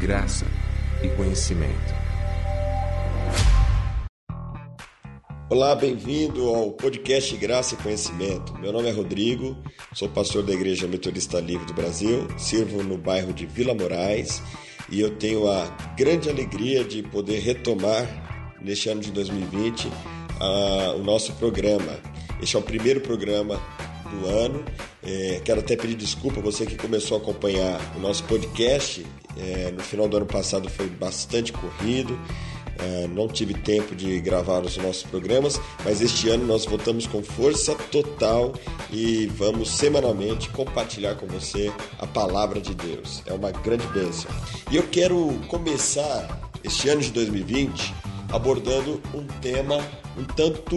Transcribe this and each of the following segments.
graça e conhecimento. Olá, bem-vindo ao podcast Graça e Conhecimento. Meu nome é Rodrigo, sou pastor da Igreja Metodista Livre do Brasil, sirvo no bairro de Vila Moraes e eu tenho a grande alegria de poder retomar neste ano de 2020 uh, o nosso programa. Este é o primeiro programa do ano. É, quero até pedir desculpa a você que começou a acompanhar o nosso podcast. É, no final do ano passado foi bastante corrido. É, não tive tempo de gravar os nossos programas, mas este ano nós voltamos com força total e vamos semanalmente compartilhar com você a palavra de Deus. É uma grande bênção. E eu quero começar este ano de 2020 abordando um tema um tanto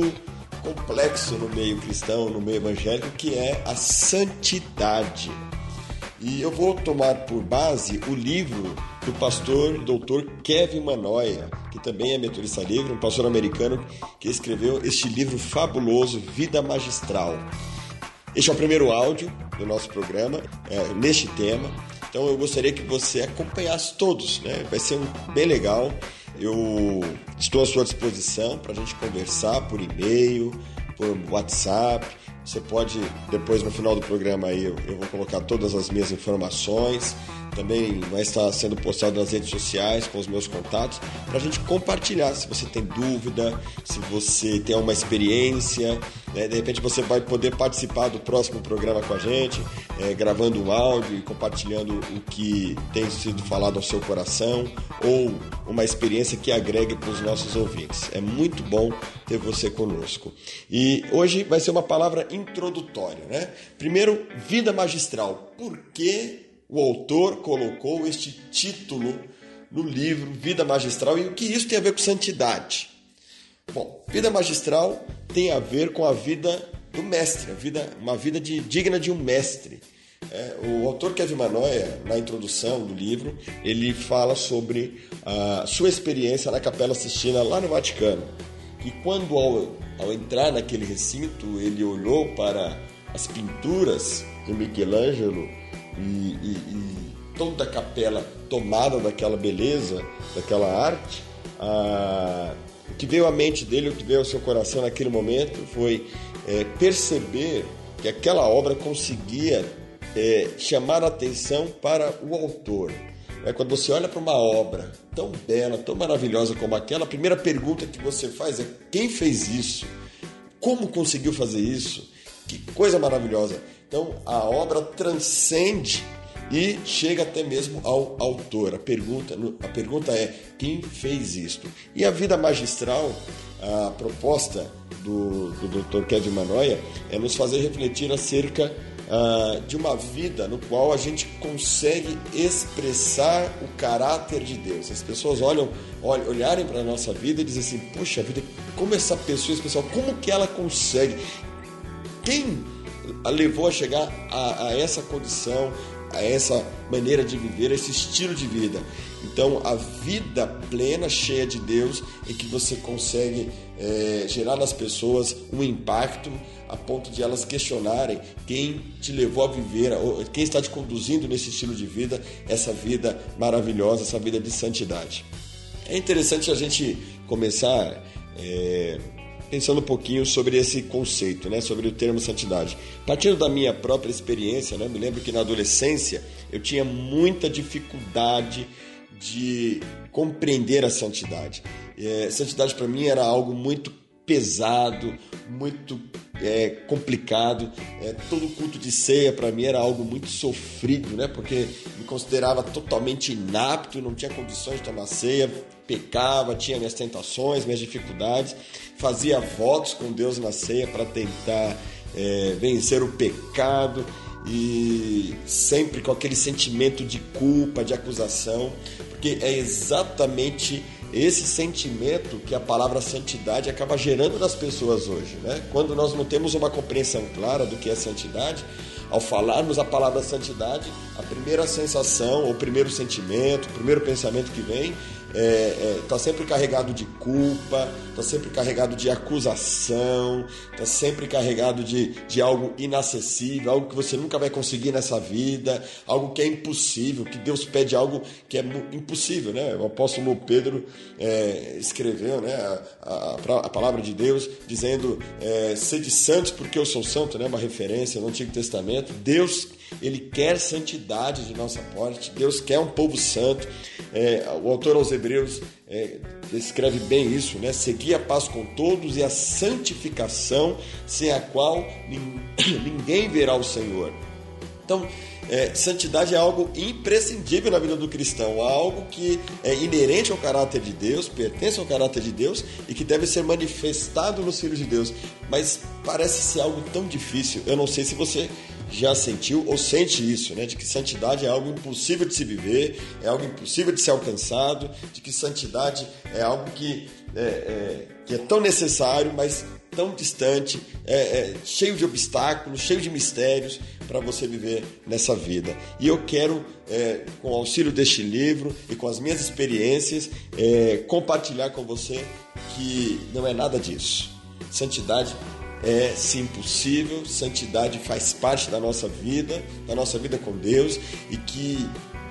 complexo no meio cristão, no meio evangélico, que é a santidade. E eu vou tomar por base o livro do pastor Dr. Kevin Manoia, que também é metodista livre, um pastor americano que escreveu este livro fabuloso, Vida Magistral. Este é o primeiro áudio do nosso programa é, neste tema. Então eu gostaria que você acompanhasse todos, né? Vai ser um, bem legal. Eu estou à sua disposição para a gente conversar por e-mail, por WhatsApp. Você pode, depois no final do programa aí, eu, eu vou colocar todas as minhas informações também vai estar sendo postado nas redes sociais com os meus contatos para a gente compartilhar. Se você tem dúvida, se você tem uma experiência, né? de repente você vai poder participar do próximo programa com a gente, é, gravando um áudio e compartilhando o que tem sido falado ao seu coração ou uma experiência que agregue para os nossos ouvintes. É muito bom ter você conosco. E hoje vai ser uma palavra introdutória, né? Primeiro, vida magistral. Por que o autor colocou este título no livro Vida Magistral e o que isso tem a ver com santidade. Bom, vida magistral tem a ver com a vida do mestre, a vida, uma vida de, digna de um mestre. É, o autor Kevin Manoia, na introdução do livro, ele fala sobre a sua experiência na Capela Sistina lá no Vaticano. E quando, ao, ao entrar naquele recinto, ele olhou para as pinturas de Michelangelo e, e, e toda a capela tomada daquela beleza, daquela arte, ah, o que veio à mente dele, o que veio ao seu coração naquele momento foi é, perceber que aquela obra conseguia é, chamar a atenção para o autor. É, quando você olha para uma obra tão bela, tão maravilhosa como aquela, a primeira pergunta que você faz é: quem fez isso? Como conseguiu fazer isso? Que coisa maravilhosa! Então a obra transcende e chega até mesmo ao autor. A pergunta, a pergunta é: quem fez isto? E a vida magistral, a proposta do, do Dr. Kevin Manoia é nos fazer refletir acerca uh, de uma vida no qual a gente consegue expressar o caráter de Deus. As pessoas olham, olham olharem para a nossa vida e dizem assim: puxa vida, como essa pessoa especial, como que ela consegue? Quem a levou a chegar a, a essa condição, a essa maneira de viver, a esse estilo de vida. Então, a vida plena, cheia de Deus, em que você consegue é, gerar nas pessoas um impacto a ponto de elas questionarem quem te levou a viver, quem está te conduzindo nesse estilo de vida, essa vida maravilhosa, essa vida de santidade. É interessante a gente começar. É, pensando um pouquinho sobre esse conceito, né, sobre o termo santidade. Partindo da minha própria experiência, né, me lembro que na adolescência eu tinha muita dificuldade de compreender a santidade. É, santidade para mim era algo muito pesado, muito é, complicado. É, todo culto de ceia para mim era algo muito sofrido, né? Porque me considerava totalmente inapto, não tinha condições de tomar ceia, pecava, tinha minhas tentações, minhas dificuldades, fazia votos com Deus na ceia para tentar é, vencer o pecado e sempre com aquele sentimento de culpa, de acusação, porque é exatamente esse sentimento que a palavra santidade acaba gerando nas pessoas hoje. Né? Quando nós não temos uma compreensão clara do que é santidade, ao falarmos a palavra santidade, a primeira sensação, o primeiro sentimento, o primeiro pensamento que vem está é, é, tá sempre carregado de culpa, está sempre carregado de acusação, está sempre carregado de, de algo inacessível, algo que você nunca vai conseguir nessa vida, algo que é impossível, que Deus pede algo que é impossível, né? O apóstolo Pedro é, escreveu, né, a, a, a, palavra de Deus dizendo, é, sede santos porque eu sou santo, né? Uma referência no Antigo Testamento. Deus ele quer santidade de nossa parte, Deus quer um povo santo. É, o autor aos Hebreus é, descreve bem isso, né? Seguir a paz com todos e a santificação, sem a qual ninguém verá o Senhor. Então, é, santidade é algo imprescindível na vida do cristão, algo que é inerente ao caráter de Deus, pertence ao caráter de Deus e que deve ser manifestado nos filhos de Deus. Mas parece ser algo tão difícil. Eu não sei se você já sentiu ou sente isso, né? De que santidade é algo impossível de se viver, é algo impossível de ser alcançado, de que santidade é algo que é, é que é tão necessário, mas tão distante, é, é, cheio de obstáculos, cheio de mistérios para você viver nessa vida. E eu quero, é, com o auxílio deste livro e com as minhas experiências, é, compartilhar com você que não é nada disso. Santidade é sim possível, santidade faz parte da nossa vida, da nossa vida com Deus e que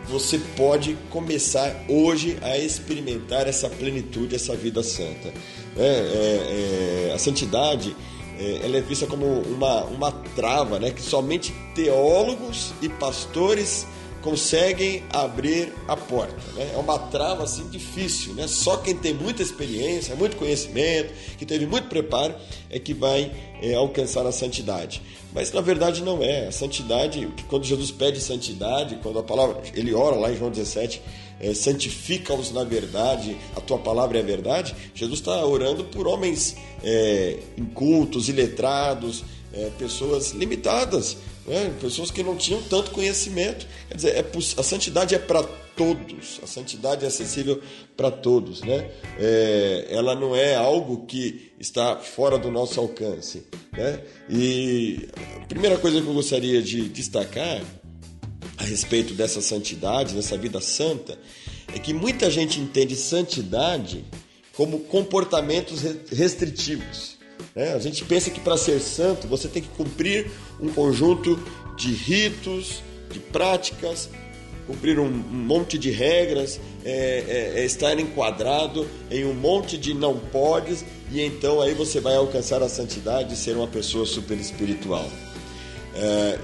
você pode começar hoje a experimentar essa plenitude, essa vida santa. É, é, é, a santidade é, ela é vista como uma, uma trava né, que somente teólogos e pastores conseguem abrir a porta. Né? É uma trava assim difícil, né? Só quem tem muita experiência, muito conhecimento, que teve muito preparo, é que vai é, alcançar a santidade. Mas na verdade não é. A santidade, quando Jesus pede santidade, quando a palavra, ele ora lá em João 17, é, santifica-os na verdade, a tua palavra é a verdade. Jesus está orando por homens é, incultos, iletrados, é, pessoas limitadas, né? pessoas que não tinham tanto conhecimento. Quer dizer, é, a santidade é para todos, a santidade é acessível para todos. Né? É, ela não é algo que está fora do nosso alcance. Né? E a primeira coisa que eu gostaria de destacar a respeito dessa santidade, dessa vida santa, é que muita gente entende santidade como comportamentos restritivos. Né? A gente pensa que para ser santo você tem que cumprir um conjunto de ritos, de práticas, cumprir um, monte de regras, é, é, é estar enquadrado em um monte de não podes, e então aí você vai alcançar a santidade e ser uma pessoa super espiritual. É,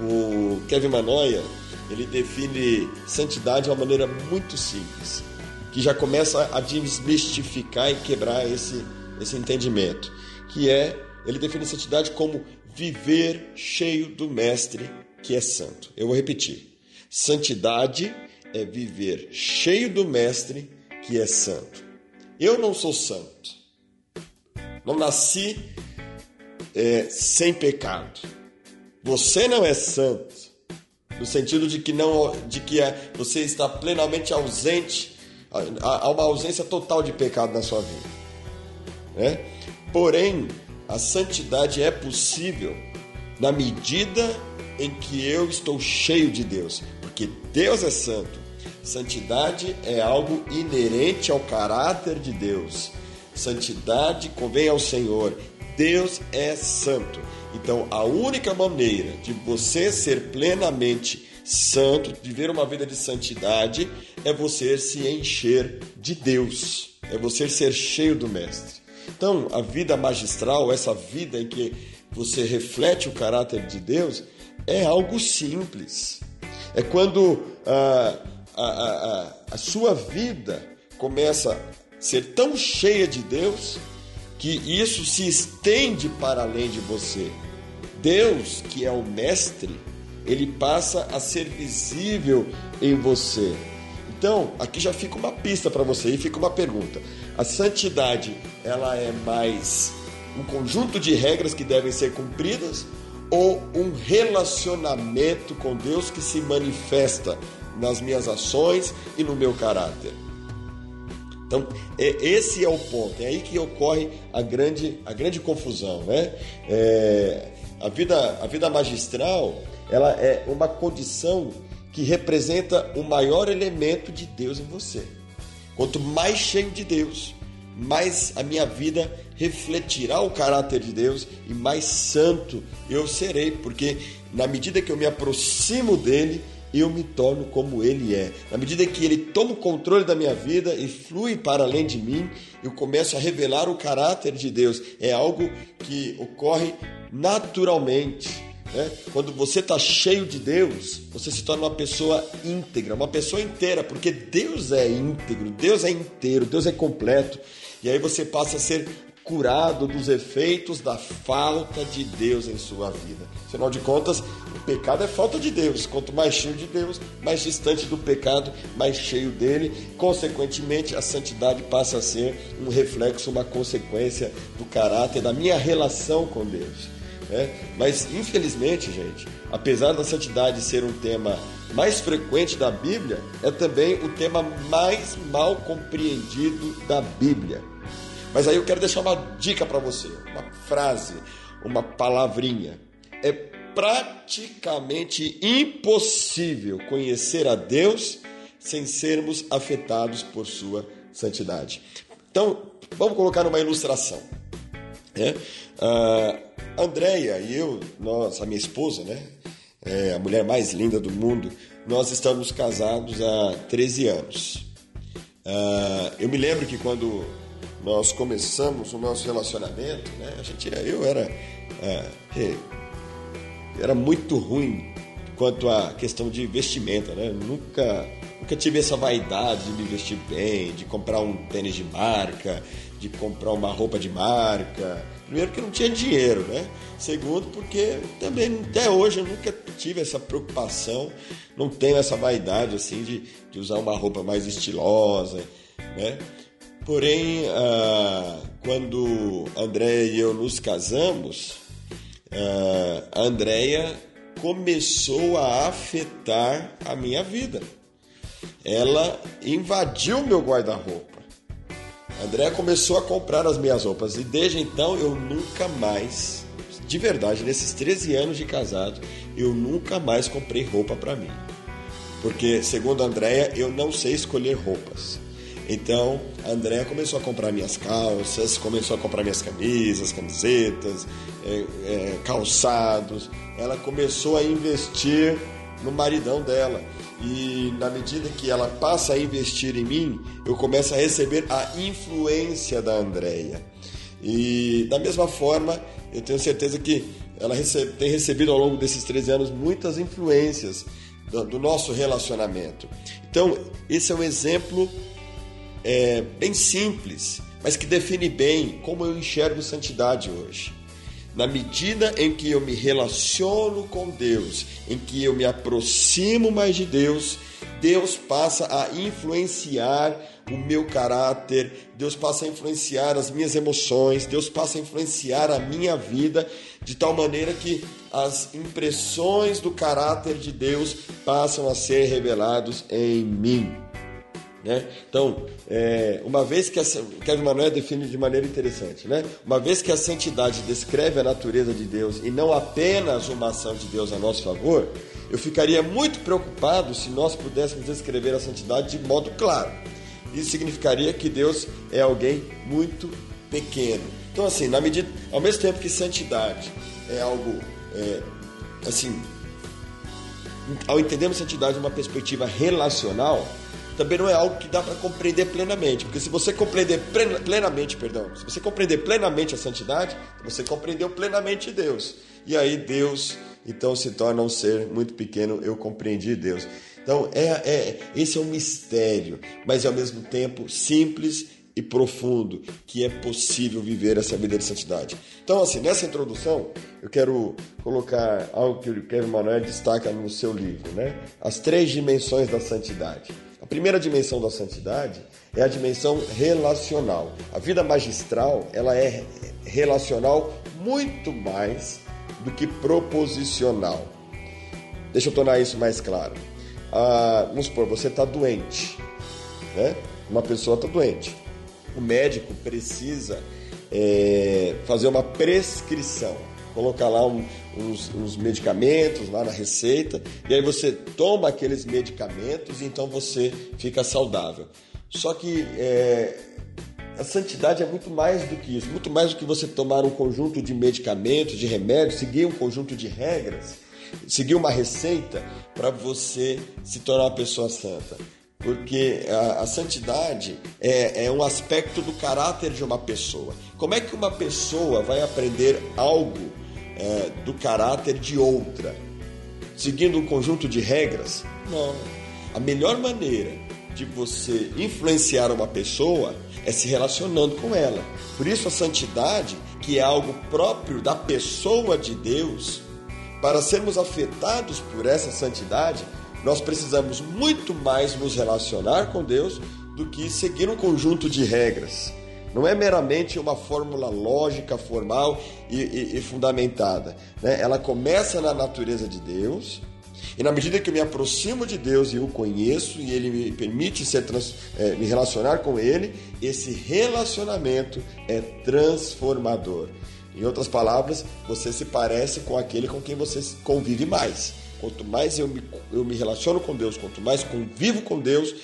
o Kevin Manoia ele define santidade de uma maneira muito simples, que já começa a desmistificar e quebrar esse, esse entendimento que é, ele define santidade como viver cheio do Mestre que é santo. Eu vou repetir. Santidade é viver cheio do Mestre que é santo. Eu não sou santo. Não nasci é, sem pecado. Você não é santo, no sentido de que não, de que é, você está plenamente ausente, há uma ausência total de pecado na sua vida, né? Porém, a santidade é possível na medida em que eu estou cheio de Deus, porque Deus é santo. Santidade é algo inerente ao caráter de Deus. Santidade convém ao Senhor. Deus é santo. Então, a única maneira de você ser plenamente santo, de viver uma vida de santidade, é você se encher de Deus, é você ser cheio do Mestre. Então, a vida magistral, essa vida em que você reflete o caráter de Deus, é algo simples. É quando a, a, a, a sua vida começa a ser tão cheia de Deus que isso se estende para além de você. Deus, que é o Mestre, ele passa a ser visível em você. Então, aqui já fica uma pista para você e fica uma pergunta. A santidade, ela é mais um conjunto de regras que devem ser cumpridas ou um relacionamento com Deus que se manifesta nas minhas ações e no meu caráter? Então, é, esse é o ponto, é aí que ocorre a grande, a grande confusão. Né? É, a, vida, a vida magistral ela é uma condição que representa o maior elemento de Deus em você. Quanto mais cheio de Deus, mais a minha vida refletirá o caráter de Deus e mais santo eu serei, porque na medida que eu me aproximo dele, eu me torno como ele é. Na medida que ele toma o controle da minha vida e flui para além de mim, eu começo a revelar o caráter de Deus. É algo que ocorre naturalmente. Né? Quando você está cheio de Deus, você se torna uma pessoa íntegra, uma pessoa inteira, porque Deus é íntegro, Deus é inteiro, Deus é completo. E aí você passa a ser curado dos efeitos da falta de Deus em sua vida. Afinal de contas, o pecado é falta de Deus. Quanto mais cheio de Deus, mais distante do pecado, mais cheio dele. Consequentemente, a santidade passa a ser um reflexo, uma consequência do caráter, da minha relação com Deus. É? Mas, infelizmente, gente, apesar da santidade ser um tema mais frequente da Bíblia, é também o tema mais mal compreendido da Bíblia. Mas aí eu quero deixar uma dica para você, uma frase, uma palavrinha. É praticamente impossível conhecer a Deus sem sermos afetados por sua santidade. Então, vamos colocar uma ilustração. Né? Uh, Andréia e eu, nós, a minha esposa, né? É a mulher mais linda do mundo, nós estamos casados há 13 anos. Uh, eu me lembro que quando nós começamos o nosso relacionamento, né? A gente, eu era, é, era muito ruim quanto à questão de vestimenta, né? Nunca, nunca tive essa vaidade de me vestir bem, de comprar um tênis de marca, de comprar uma roupa de marca. Primeiro que não tinha dinheiro, né? Segundo porque também até hoje eu nunca tive essa preocupação, não tenho essa vaidade assim de, de usar uma roupa mais estilosa, né? Porém, ah, quando Andréia e eu nos casamos, ah, a Andréia começou a afetar a minha vida. Ela invadiu meu guarda-roupa. Andréia começou a comprar as minhas roupas e desde então eu nunca mais, de verdade, nesses 13 anos de casado, eu nunca mais comprei roupa para mim. Porque, segundo a eu não sei escolher roupas. Então, a Andréa começou a comprar minhas calças, começou a comprar minhas camisas, camisetas, é, é, calçados. Ela começou a investir no maridão dela. E na medida que ela passa a investir em mim, eu começo a receber a influência da Andréia. E da mesma forma, eu tenho certeza que ela recebe, tem recebido ao longo desses 13 anos muitas influências do, do nosso relacionamento. Então, esse é um exemplo é, bem simples, mas que define bem como eu enxergo santidade hoje. Na medida em que eu me relaciono com Deus, em que eu me aproximo mais de Deus, Deus passa a influenciar o meu caráter, Deus passa a influenciar as minhas emoções, Deus passa a influenciar a minha vida, de tal maneira que as impressões do caráter de Deus passam a ser revelados em mim. Né? Então, é, uma vez que a, Kevin Manuel define de maneira interessante, né? uma vez que a santidade descreve a natureza de Deus e não apenas uma ação de Deus a nosso favor, eu ficaria muito preocupado se nós pudéssemos descrever a santidade de modo claro. Isso significaria que Deus é alguém muito pequeno. Então, assim, na medida, ao mesmo tempo que santidade é algo, é, assim, ao entendermos santidade de uma perspectiva relacional, também não é algo que dá para compreender plenamente, porque se você compreender plenamente, perdão, se você compreender plenamente a santidade, você compreendeu plenamente Deus. E aí Deus então se torna um ser muito pequeno, eu compreendi Deus. Então é, é esse é um mistério, mas é ao mesmo tempo simples e profundo que é possível viver essa vida de santidade. Então, assim, nessa introdução, eu quero colocar algo que o Kevin Manuel destaca no seu livro, né? As três dimensões da santidade. A primeira dimensão da santidade é a dimensão relacional. A vida magistral, ela é relacional muito mais do que proposicional. Deixa eu tornar isso mais claro. Ah, vamos supor, você está doente, né? Uma pessoa está doente. O médico precisa é, fazer uma prescrição colocar lá um, uns, uns, medicamentos lá na receita, e aí você toma aqueles medicamentos e então você fica saudável. Só que é, a santidade é muito mais do que isso, muito mais do que você tomar um conjunto de medicamentos, de remédios, seguir um conjunto de regras, seguir uma receita para você se tornar uma pessoa santa. Porque a, a santidade é, é um aspecto do caráter de uma pessoa. Como é que uma pessoa vai aprender algo é, do caráter de outra? Seguindo um conjunto de regras? Não. A melhor maneira de você influenciar uma pessoa é se relacionando com ela. Por isso, a santidade, que é algo próprio da pessoa de Deus, para sermos afetados por essa santidade, nós precisamos muito mais nos relacionar com Deus do que seguir um conjunto de regras. Não é meramente uma fórmula lógica, formal e, e, e fundamentada. Né? Ela começa na natureza de Deus, e na medida que eu me aproximo de Deus e o conheço, e Ele me permite ser trans, é, me relacionar com Ele, esse relacionamento é transformador. Em outras palavras, você se parece com aquele com quem você convive mais. Quanto mais eu me, eu me relaciono com Deus, quanto mais convivo com Deus,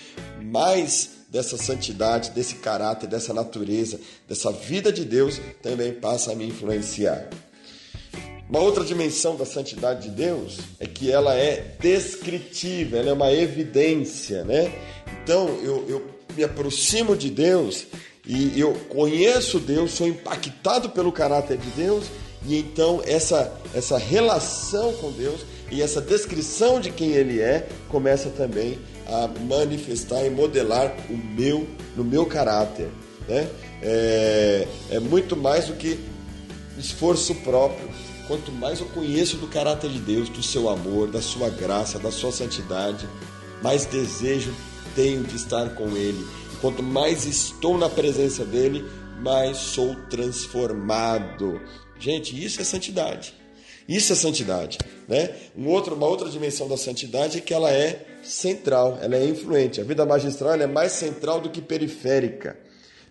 mais dessa santidade, desse caráter, dessa natureza, dessa vida de Deus também passa a me influenciar. Uma outra dimensão da santidade de Deus é que ela é descritiva, ela é uma evidência, né? Então eu, eu me aproximo de Deus e eu conheço Deus, sou impactado pelo caráter de Deus e então essa, essa relação com Deus e essa descrição de quem Ele é começa também a manifestar e modelar o meu no meu caráter. Né? É, é muito mais do que esforço próprio. Quanto mais eu conheço do caráter de Deus, do seu amor, da sua graça, da sua santidade, mais desejo tenho de estar com Ele. E quanto mais estou na presença dele, mais sou transformado. Gente, isso é santidade. Isso é santidade, né? Um outro, uma outra dimensão da santidade é que ela é central, ela é influente. A vida magistral é mais central do que periférica.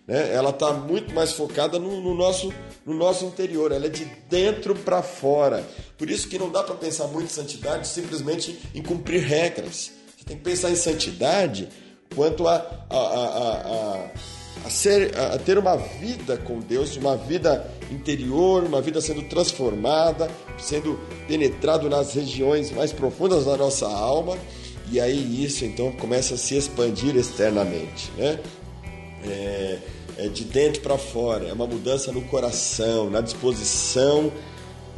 Né? Ela está muito mais focada no, no, nosso, no nosso interior, ela é de dentro para fora. Por isso que não dá para pensar muito em santidade simplesmente em cumprir regras. Você tem que pensar em santidade quanto a, a, a, a a, ser, a ter uma vida com Deus, uma vida interior, uma vida sendo transformada, sendo penetrado nas regiões mais profundas da nossa alma, e aí isso então começa a se expandir externamente, né? É, é de dentro para fora, é uma mudança no coração, na disposição,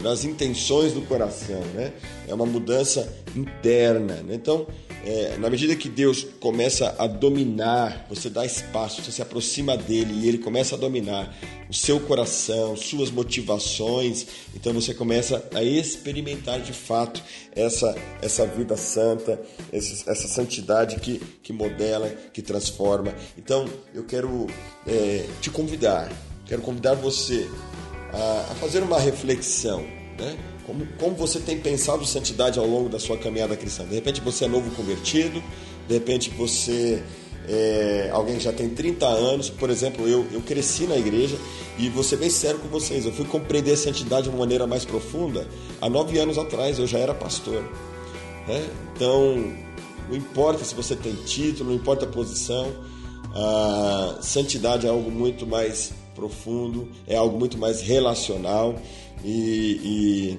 nas intenções do coração, né? É uma mudança interna, né? Então é, na medida que Deus começa a dominar, você dá espaço, você se aproxima dele e ele começa a dominar o seu coração, suas motivações, então você começa a experimentar de fato essa, essa vida santa, essa, essa santidade que, que modela, que transforma. Então eu quero é, te convidar, quero convidar você a, a fazer uma reflexão, né? Como, como você tem pensado santidade ao longo da sua caminhada cristã? De repente você é novo convertido, de repente você é, alguém que já tem 30 anos, por exemplo, eu, eu cresci na igreja e vou ser bem sério com vocês, eu fui compreender a santidade de uma maneira mais profunda há nove anos atrás, eu já era pastor. Né? Então, não importa se você tem título, não importa a posição, a santidade é algo muito mais profundo, é algo muito mais relacional e,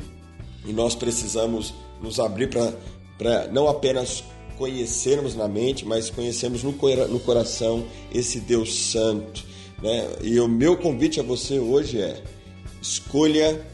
e nós precisamos nos abrir para não apenas conhecermos na mente, mas conhecermos no, no coração esse Deus Santo. Né? E o meu convite a você hoje é: escolha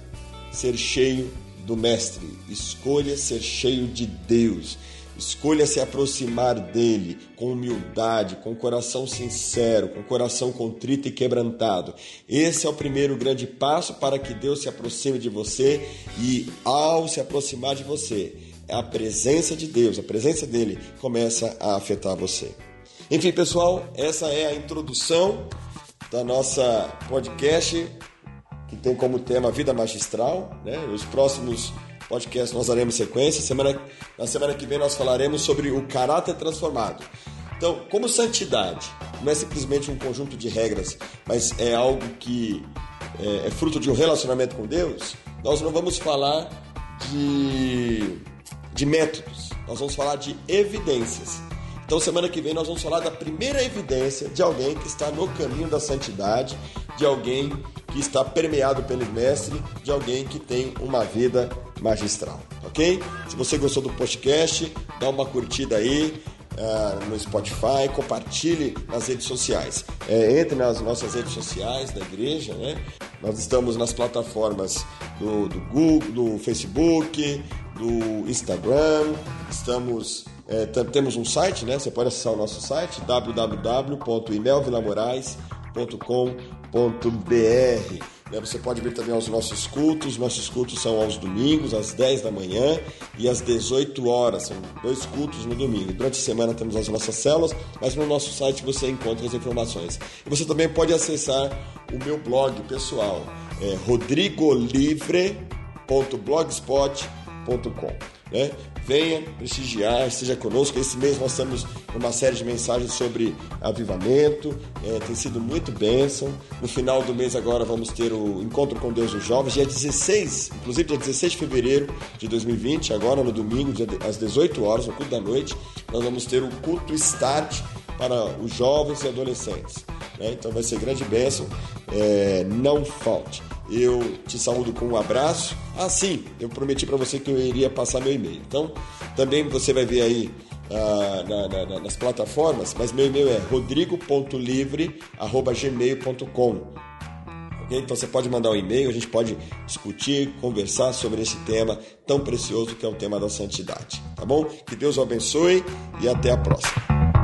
ser cheio do Mestre, escolha ser cheio de Deus. Escolha se aproximar dele com humildade, com coração sincero, com coração contrito e quebrantado. Esse é o primeiro grande passo para que Deus se aproxime de você e, ao se aproximar de você, a presença de Deus, a presença dele começa a afetar você. Enfim, pessoal, essa é a introdução da nossa podcast que tem como tema Vida Magistral. Né? Os próximos podcast nós daremos sequência. Semana, na semana que vem nós falaremos sobre o caráter transformado. Então, como santidade não é simplesmente um conjunto de regras, mas é algo que é, é fruto de um relacionamento com Deus, nós não vamos falar de, de métodos, nós vamos falar de evidências. Então, semana que vem nós vamos falar da primeira evidência de alguém que está no caminho da santidade, de alguém que está permeado pelo Mestre, de alguém que tem uma vida magistral, ok? Se você gostou do podcast, dá uma curtida aí. Uh, no Spotify, compartilhe nas redes sociais. É, entre nas nossas redes sociais da igreja, né? Nós estamos nas plataformas do, do Google, do Facebook, do Instagram, estamos é, temos um site, né? Você pode acessar o nosso site www.imelvilamorais.com.br né? Você pode vir também aos nossos cultos. Nossos cultos são aos domingos, às 10 da manhã e às 18 horas. São dois cultos no domingo. Durante a semana temos as nossas células, mas no nosso site você encontra as informações. E você também pode acessar o meu blog pessoal, é rodrigolivre.blogspot.com. Né? Venha prestigiar, esteja conosco. Esse mês nós estamos numa série de mensagens sobre avivamento, é, tem sido muito bênção. No final do mês agora vamos ter o Encontro com Deus dos Jovens, dia 16, inclusive dia 16 de fevereiro de 2020, agora no domingo, às 18 horas, no culto da noite, nós vamos ter o culto Start para os jovens e adolescentes. Né? Então vai ser grande bênção, é, não falte. Eu te saúdo com um abraço. Ah, sim, eu prometi para você que eu iria passar meu e-mail. Então, também você vai ver aí ah, na, na, nas plataformas, mas meu e-mail é rodrigo.livre.gmail.com. Então você pode mandar um e-mail, a gente pode discutir, conversar sobre esse tema tão precioso que é o tema da santidade. Tá bom? Que Deus o abençoe e até a próxima.